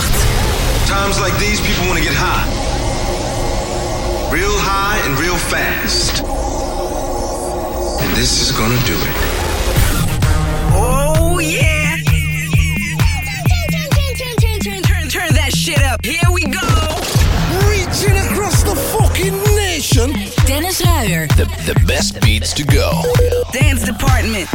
538. Times like these, people want to get high. Real high and real fast. And this is gonna do it. Oh, yeah. Turn, turn, turn, turn, turn, turn, turn that shit up. Here we go. Reaching across the fucking nation. Dennis Ruyer, The, the best beats to go. Dance Department.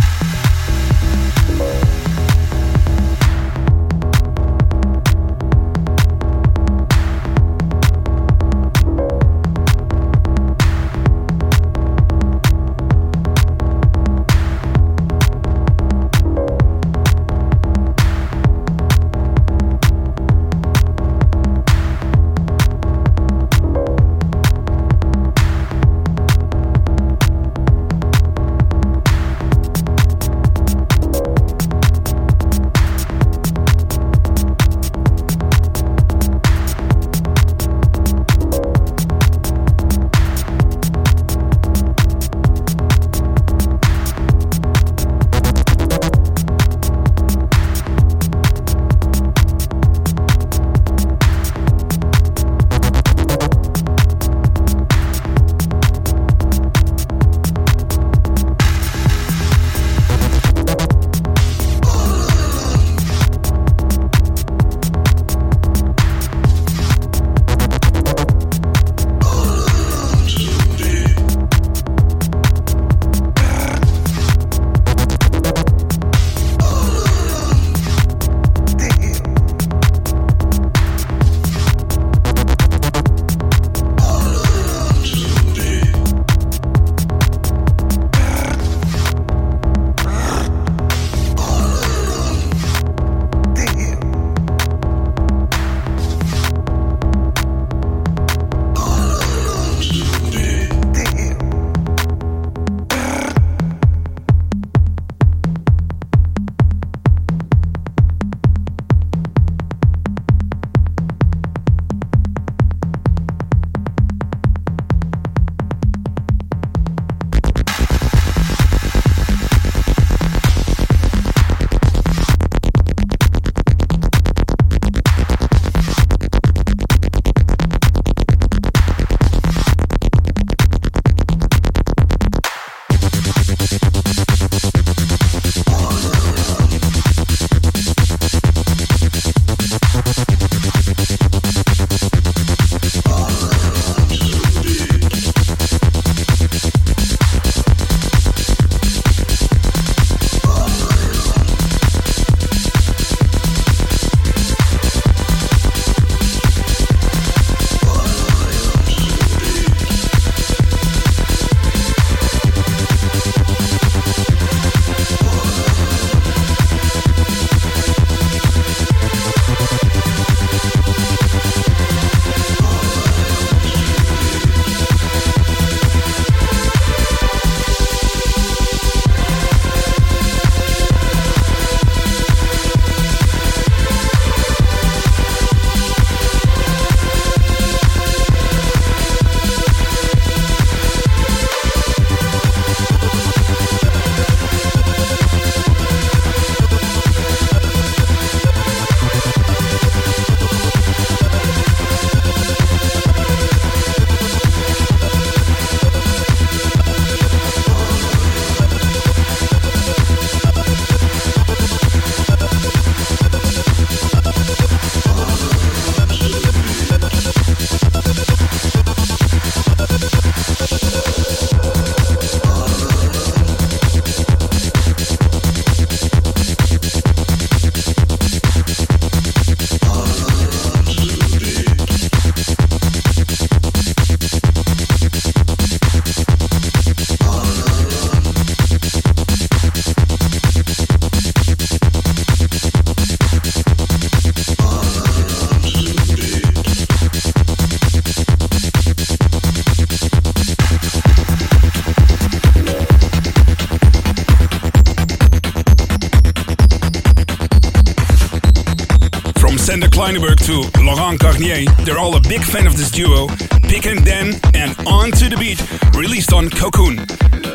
To Laurent Garnier. They're all a big fan of this duo. Pig and Dan and On to the Beat, released on Cocoon.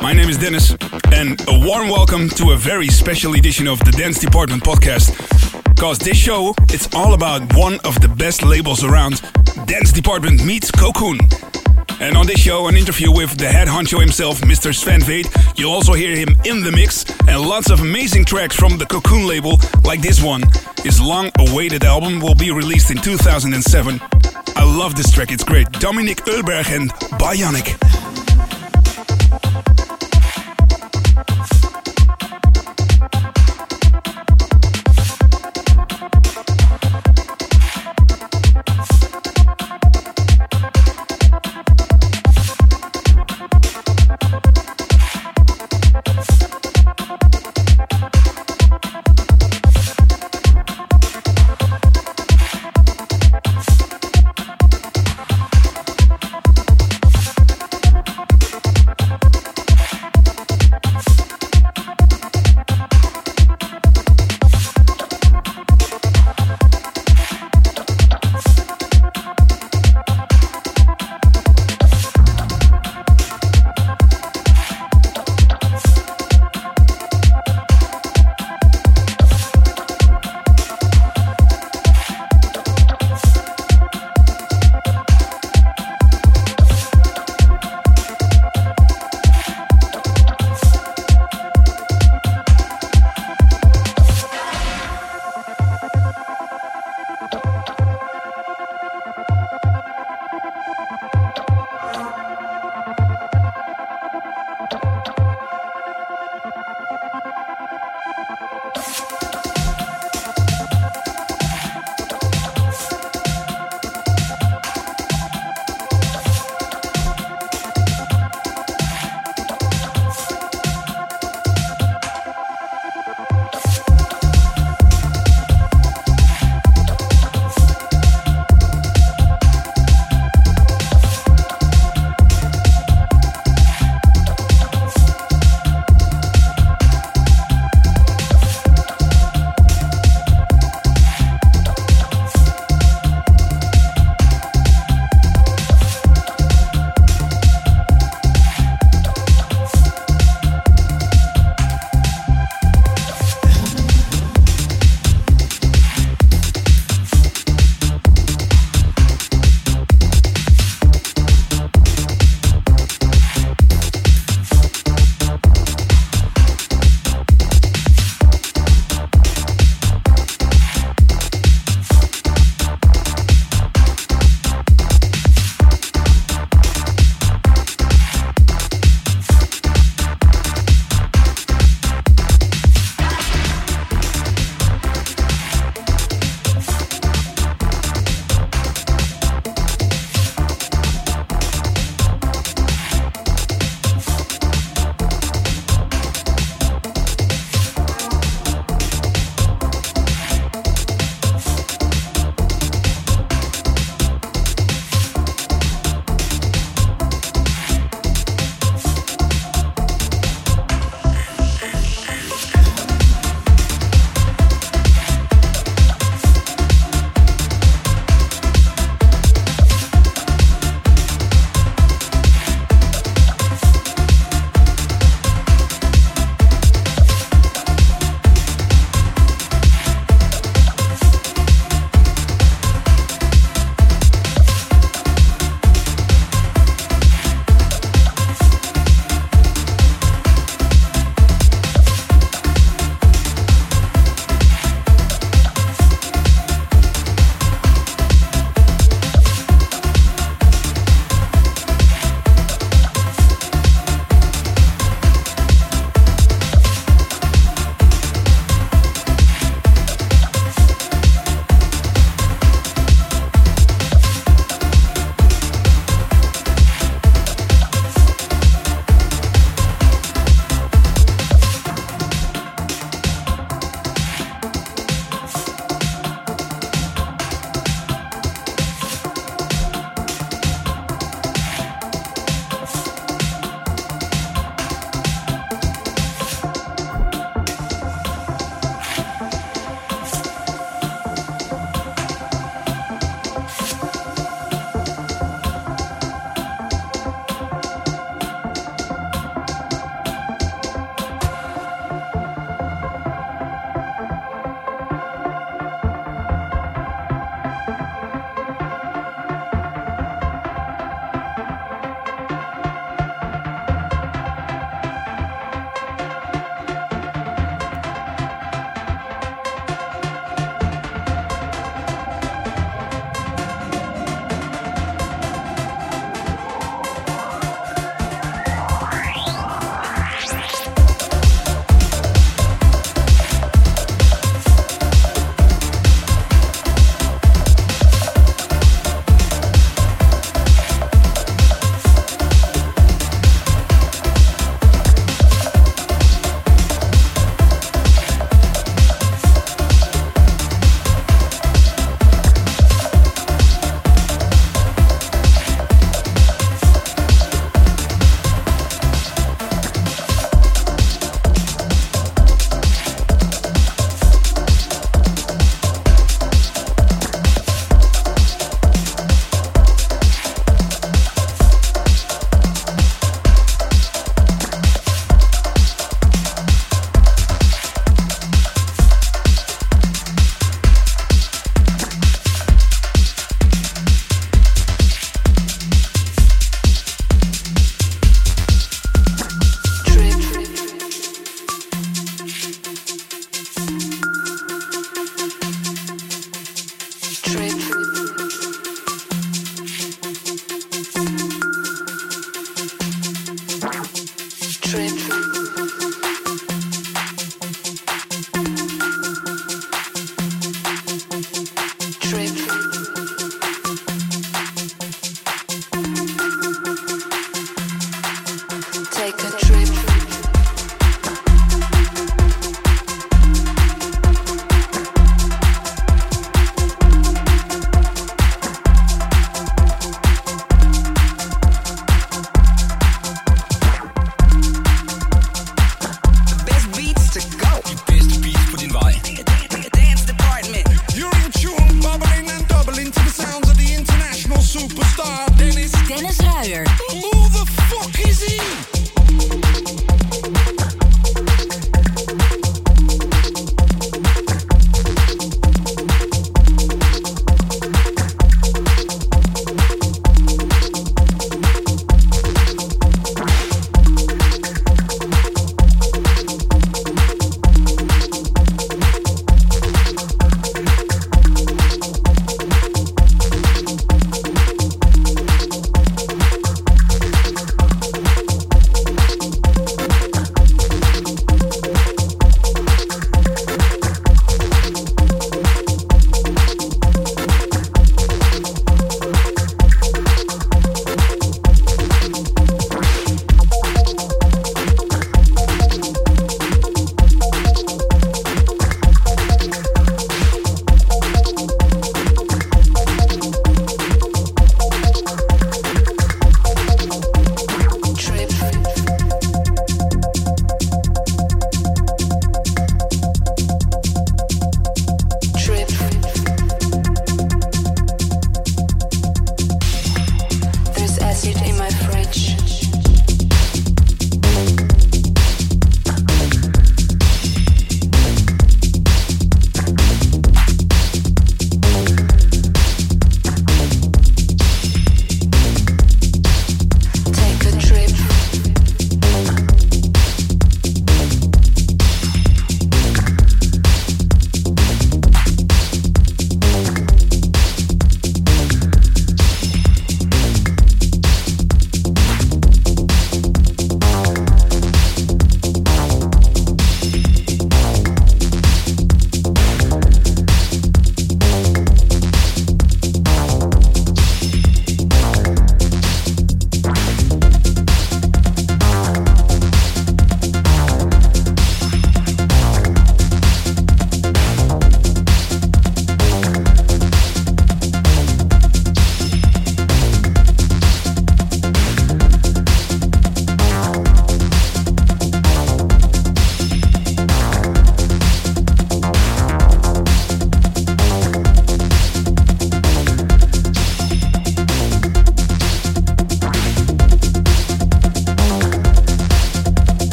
My name is Dennis, and a warm welcome to a very special edition of the Dance Department podcast. Cause this show, it's all about one of the best labels around. Dance Department meets Cocoon. And on this show, an interview with the head honcho himself, Mr. Sven Vath. You'll also hear him in the mix, and lots of amazing tracks from the Cocoon label, like this one. His long awaited album will be released in 2007. I love this track, it's great. Dominik Eulberg and Bionic.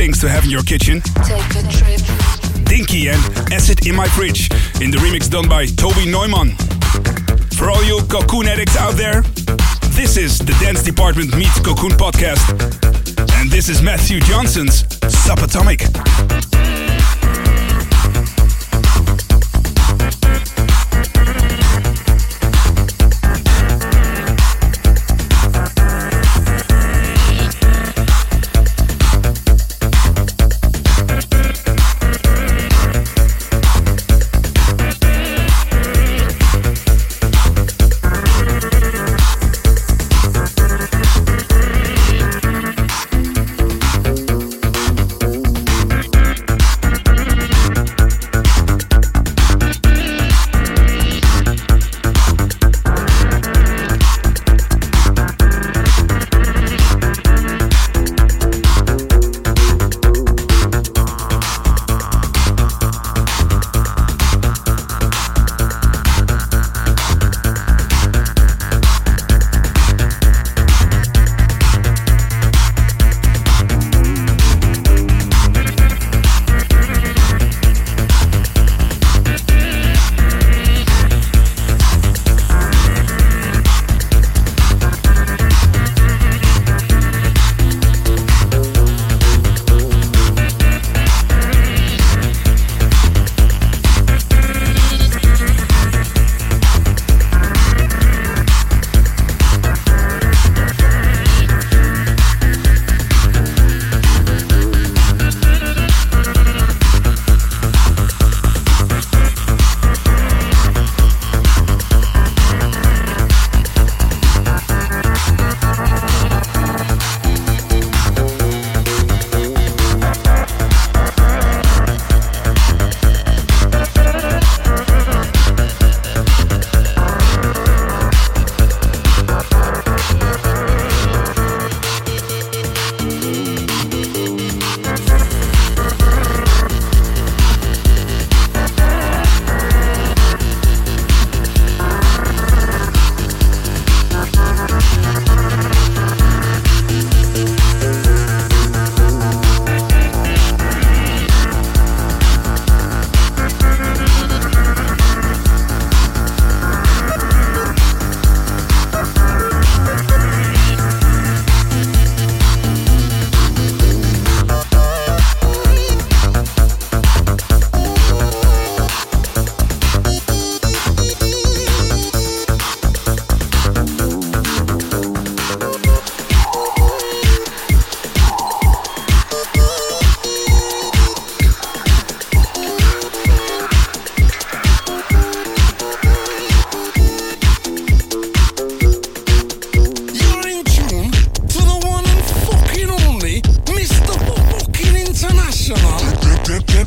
Things to have in your kitchen. Take a trip. Dinky and Acid in My Fridge in the remix done by Toby Neumann. For all you Cocoon addicts out there, this is the Dance Department Meets Cocoon podcast. And this is Matthew Johnson's Subatomic.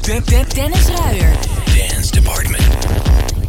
Dennis Ruyer. Dance Department.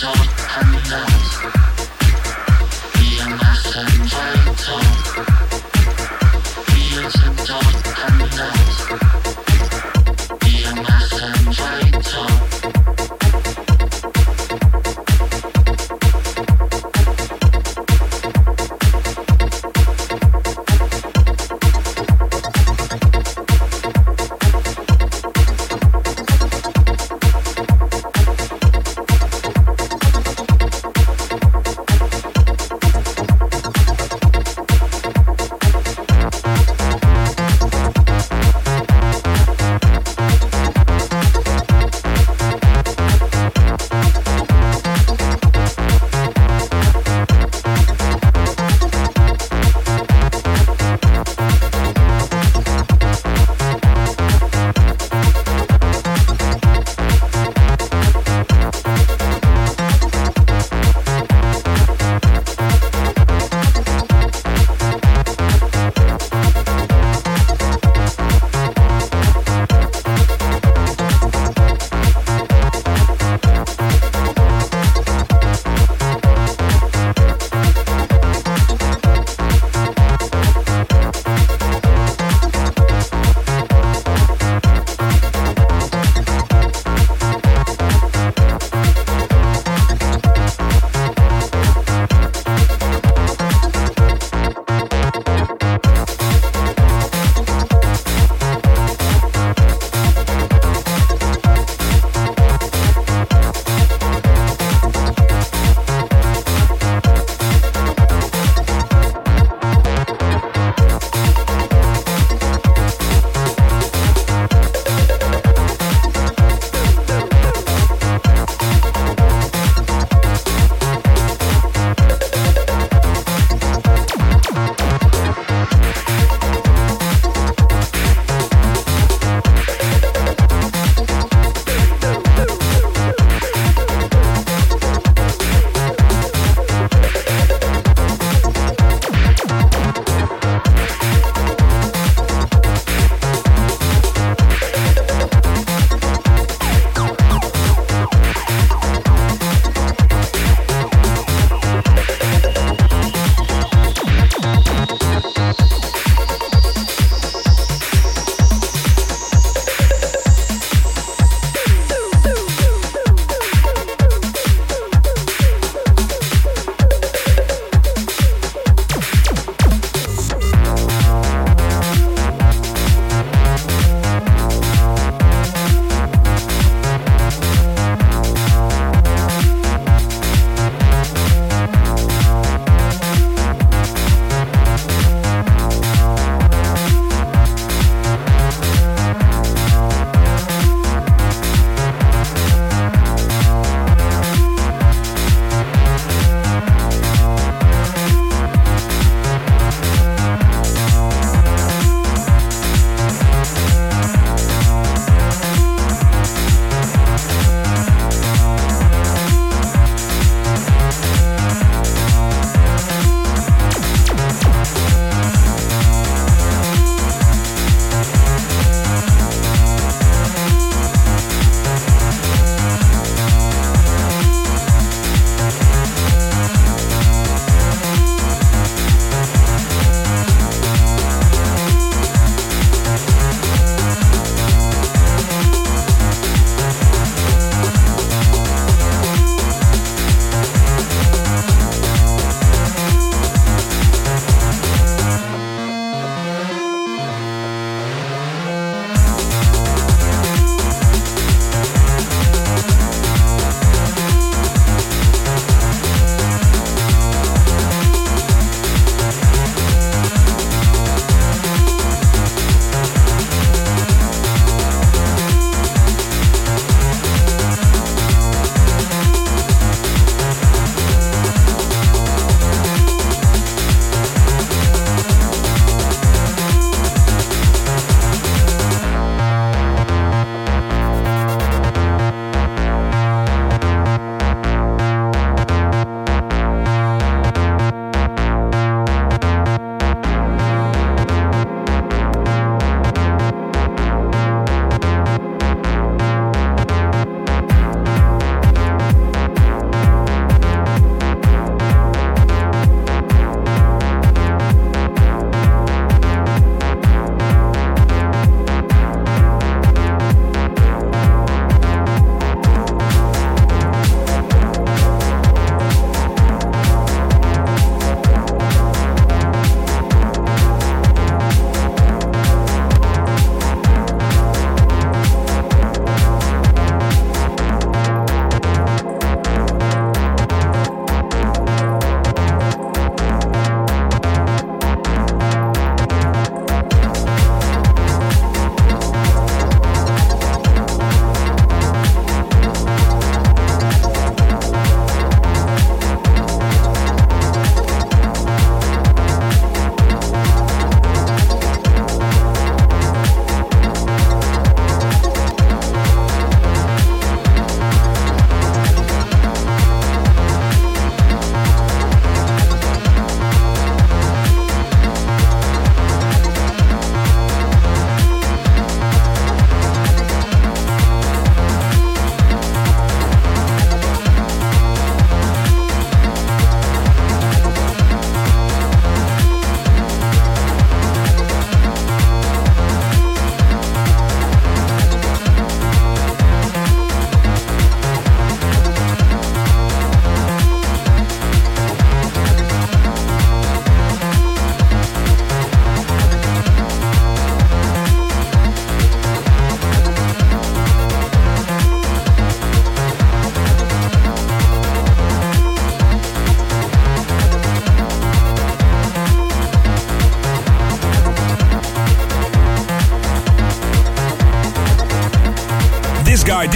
Don't hang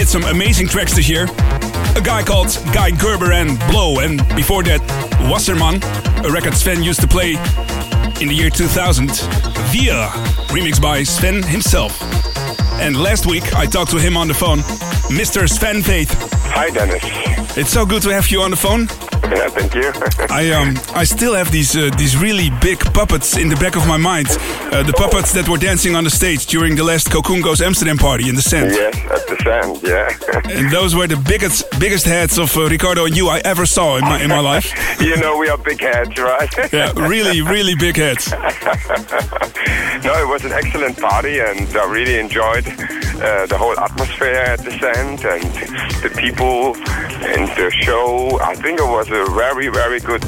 some amazing tracks this year. A guy called Guy Gerber and Blow, and before that, Wasserman, a record Sven used to play in the year 2000. Via, remixed by Sven himself. And last week, I talked to him on the phone, Mr. Sven Vath. Hi, Dennis. It's so good to have you on the phone. Yeah, thank you. I um I still have these uh, these really big puppets in the back of my mind. Uh, the puppets that were dancing on the stage during the last Cocoon Goes Amsterdam party in the Sand. yes, sand, yeah. And those were the biggest biggest heads of uh, Ricardo and you I ever saw in my in my life. you know we are big heads, right? Yeah, really really big heads. no, it was an excellent party, and I really enjoyed uh, the whole atmosphere at the sand and the people and the show. I think it was a very, very good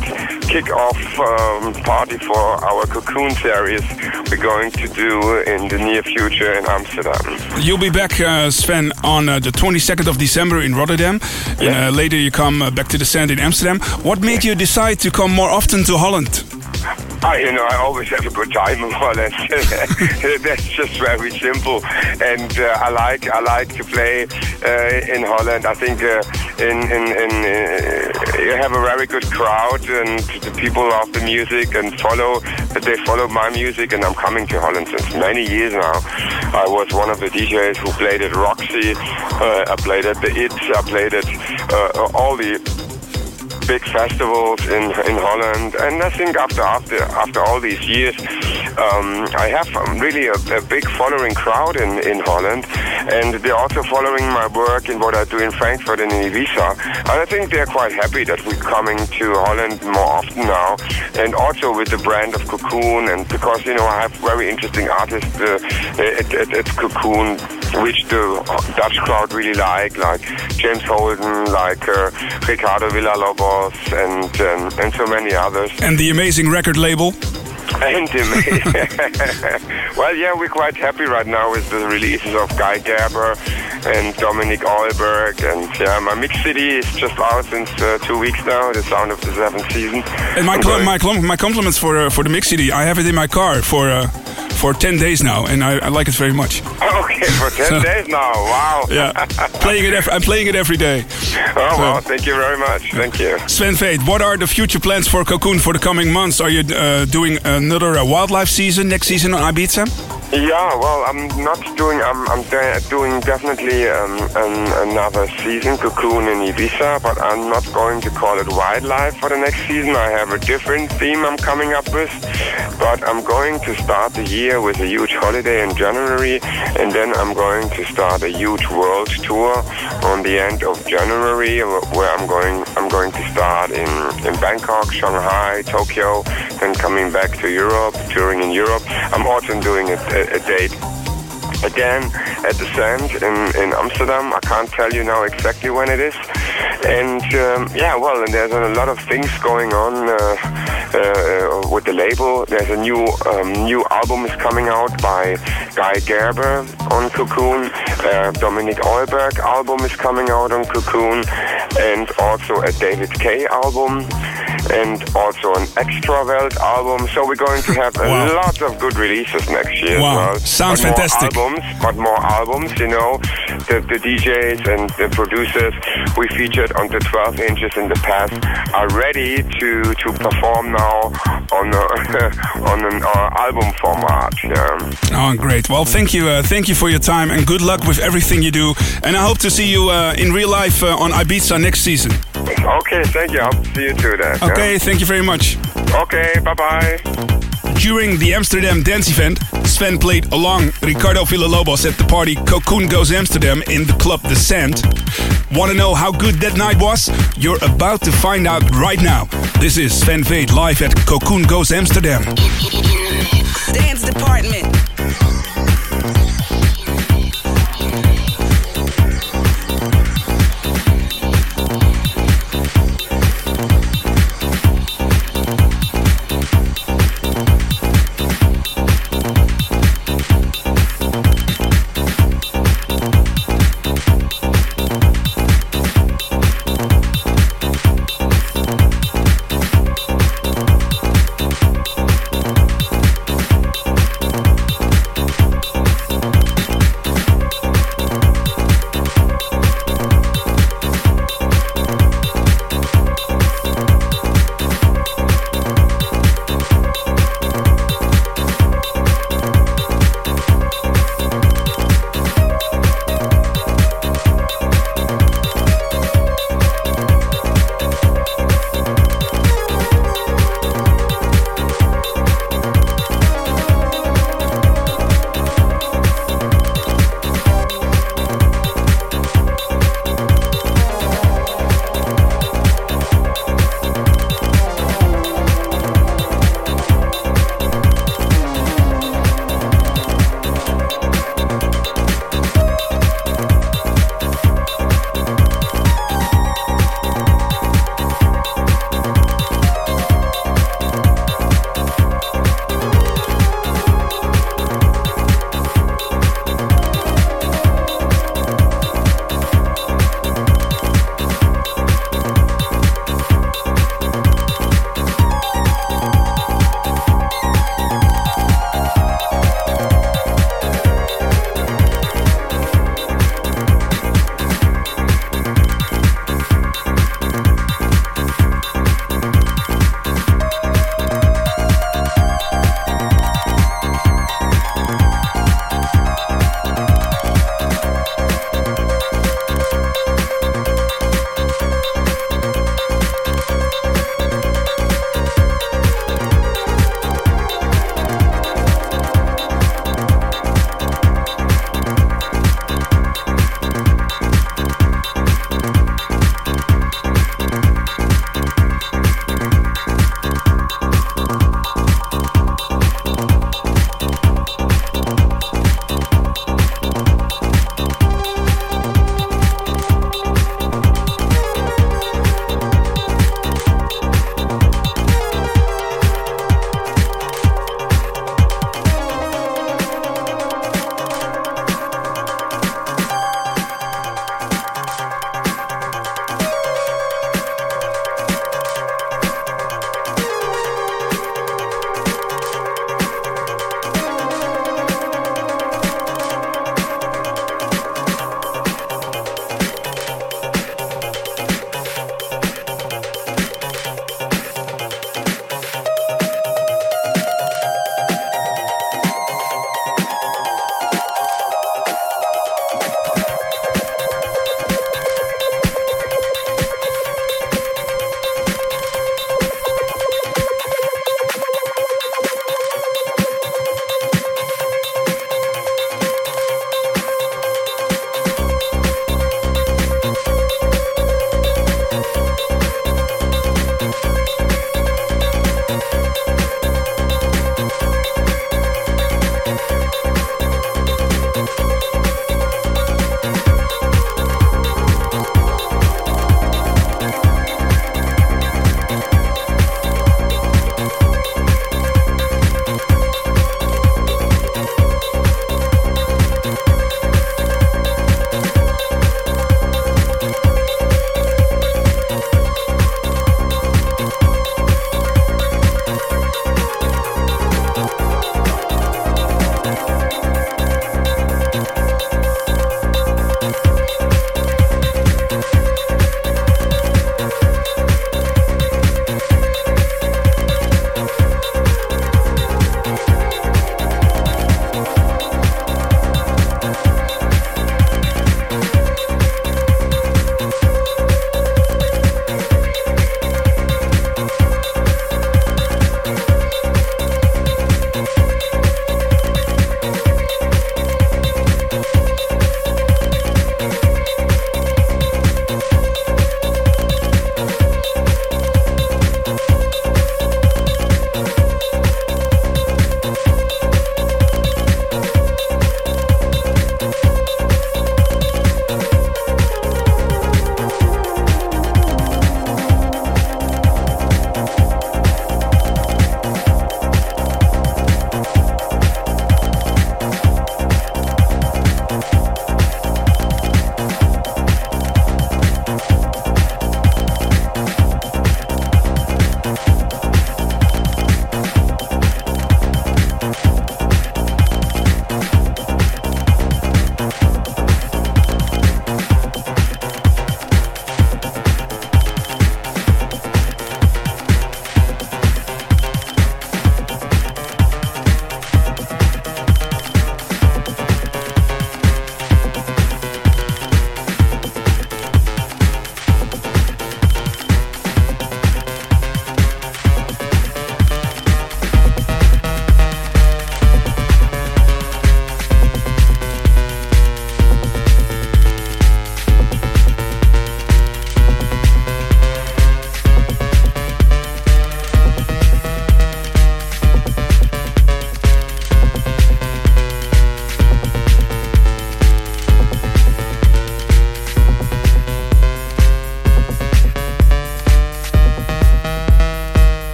kick-off um, party for our Cocoon series we're going to do in the near future in Amsterdam. You'll be back, uh, Sven, on uh, the 22nd of December in Rotterdam. And Yeah. uh, later you come uh, back to the Sand in Amsterdam. What made you decide to come more often to Holland? I, you know, I always have a good time in Holland. That's just very simple, and uh, I like I like to play uh, in Holland. I think uh, in in, in uh, you have a very good crowd, and the people love the music and follow. They follow my music, and I'm coming to Holland since many years now. I was one of the DJs who played at Roxy. Uh, I played at the It. I played at uh, all the big festivals in in Holland, and I think after after after all these years, um, I have um, really a, a big following crowd in in Holland, and they're also following my work and what I do in Frankfurt and in Ibiza, and I think they're quite happy that we're coming to Holland more often now, and also with the brand of Cocoon, and because you know I have very interesting artists uh, at, at, at Cocoon which the Dutch crowd really like, like James Holden, like uh, Ricardo Villalobos, and um, and so many others. And the amazing record label. And um, well, yeah, we're quite happy right now with the releases of Guy Gerber and Dominik Eulberg, and yeah, my mix CD is just out since uh, two weeks now. The Sound of the Seventh Season. And my cl- my, cl- my compliments for uh, for the mix CD. I have it in my car for uh, for 10 days now, and I, I like it very much. Okay, for ten days now. Wow. Yeah, playing it. Every, I'm playing it every day. Oh well, thank you very much. Thank you. Sven Vath, what are the future plans for Cocoon for the coming months? Are you uh, doing another uh, wildlife season next season on Ibiza? Yeah, well, I'm not doing. I'm, I'm de- doing definitely um, an, another season, Cocoon in Ibiza, but I'm not going to call it wildlife for the next season. I have a different theme I'm coming up with, but I'm going to start the year with a huge holiday in January, and then I'm going to start a huge world tour on the end of January, where I'm going. I'm going to start in in Bangkok, Shanghai, Tokyo, then coming back to Europe, touring in Europe. I'm also doing a, a, date again at the Sand in, in Amsterdam. I can't tell you now exactly when it is. And um, yeah, well, and there's a lot of things going on uh, uh, with the label. There's a new um, new album is coming out by Guy Gerber on Cocoon. Uh, Dominik Eulberg album is coming out on Cocoon, and also a David Kay album. And also an Extrawelt album. So we're going to have a Wow. lot of good releases next year. Wow. well. Sounds But more fantastic. albums, but more albums, you know. The, the DJs and the producers we featured on the 12 inches in the past are ready to, to perform now on a, on an uh, album format. Yeah. Oh, great. Well, thank you. Uh, thank you for your time and good luck with everything you do. And I hope to see you uh, in real life uh, on Ibiza next season. Okay, thank you. I'll see you too then. yeah? Okay, thank you very much. Okay, bye bye. During the Amsterdam dance event, Sven played along Ricardo Villalobos at the party Cocoon Goes Amsterdam in the club The Sand. Want to know how good that night was? You're about to find out right now. This is Sven Vath live at Cocoon Goes Amsterdam. Dance department.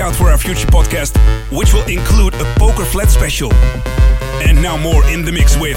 Out for our future podcast, which will include a Poker Flat special. And now more in the mix with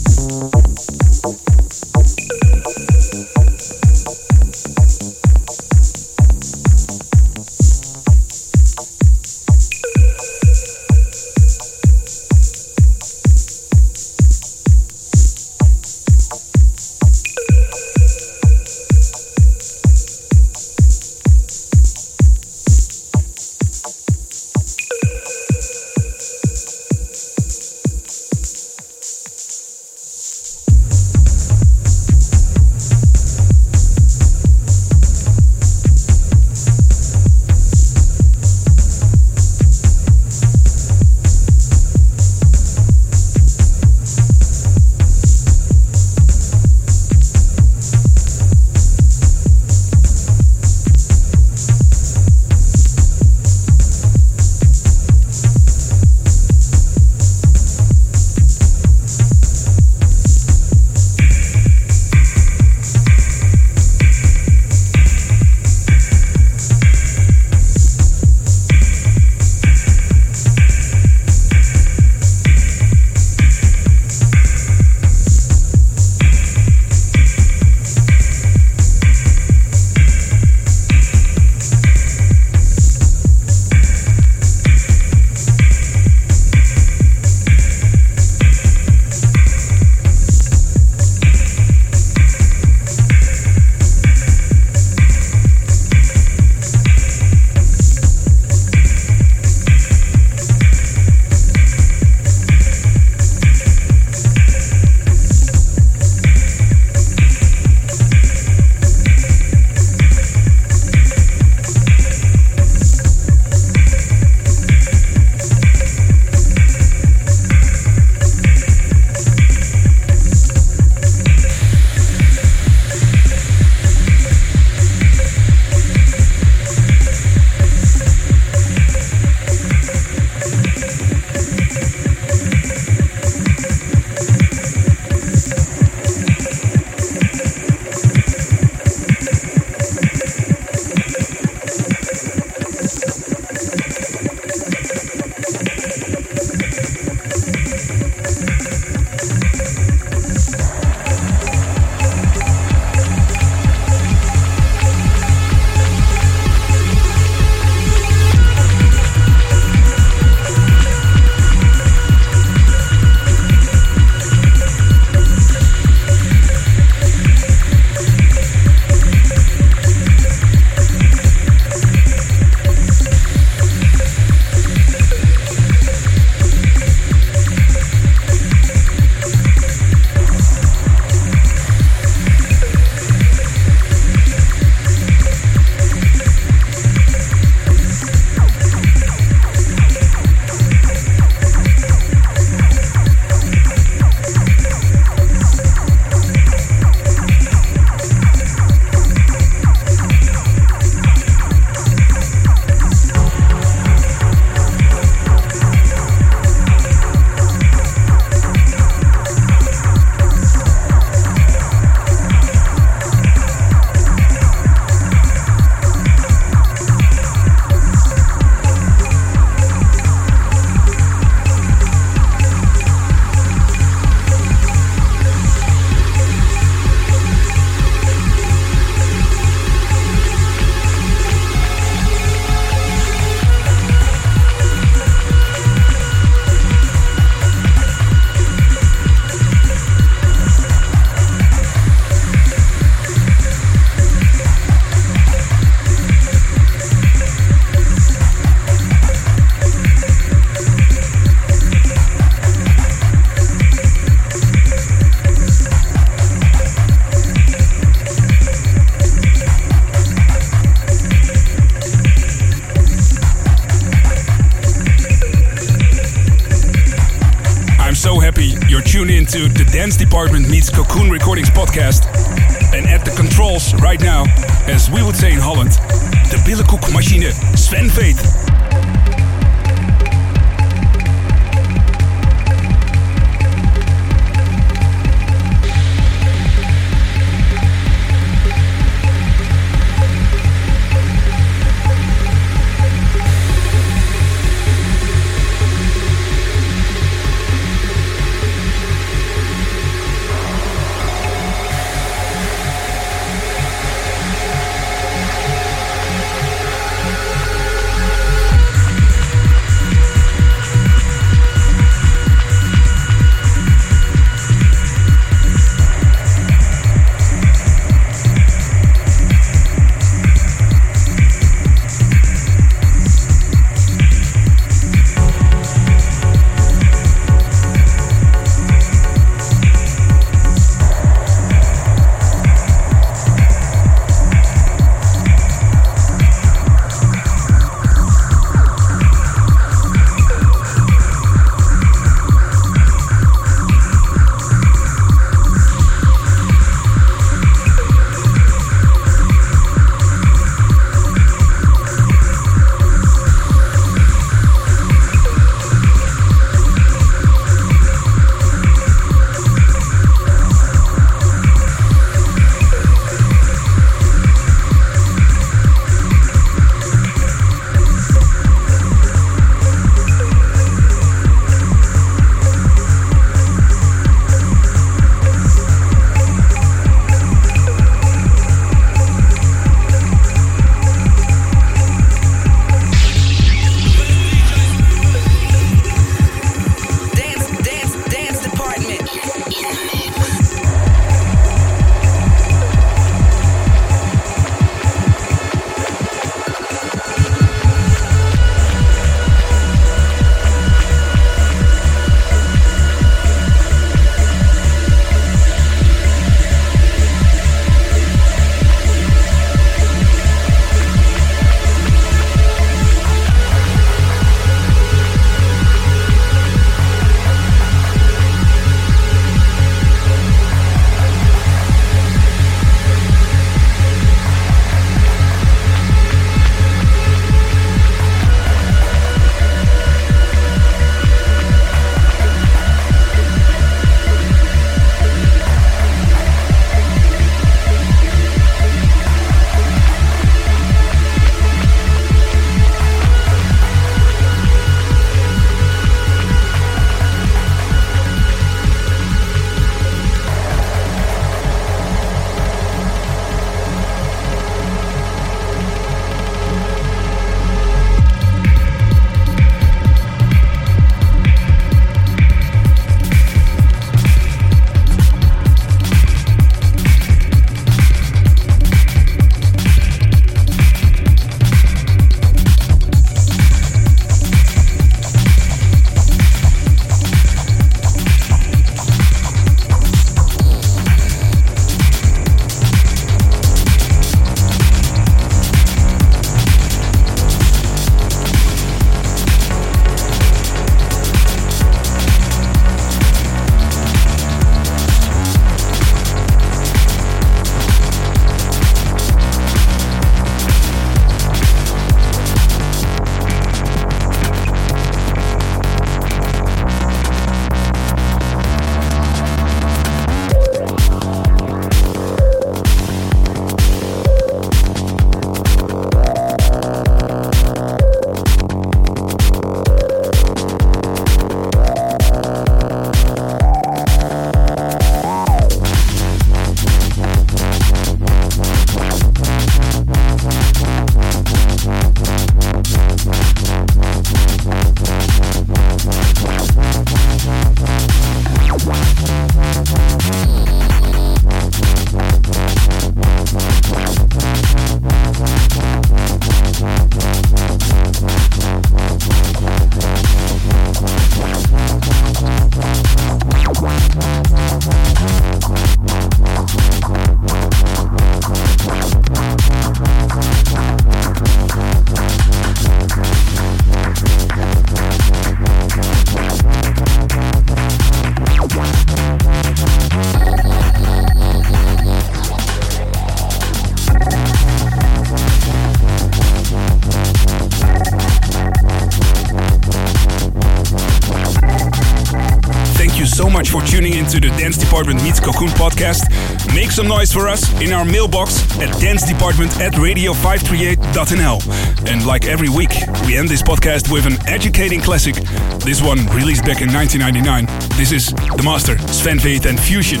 Cocoon podcast. Make some noise for us in our mailbox at dancedepartment at radio538.nl. And like every week, we end this podcast with an educating classic. This one released back in 1999. This is The Master, Sven Vath and Fusion.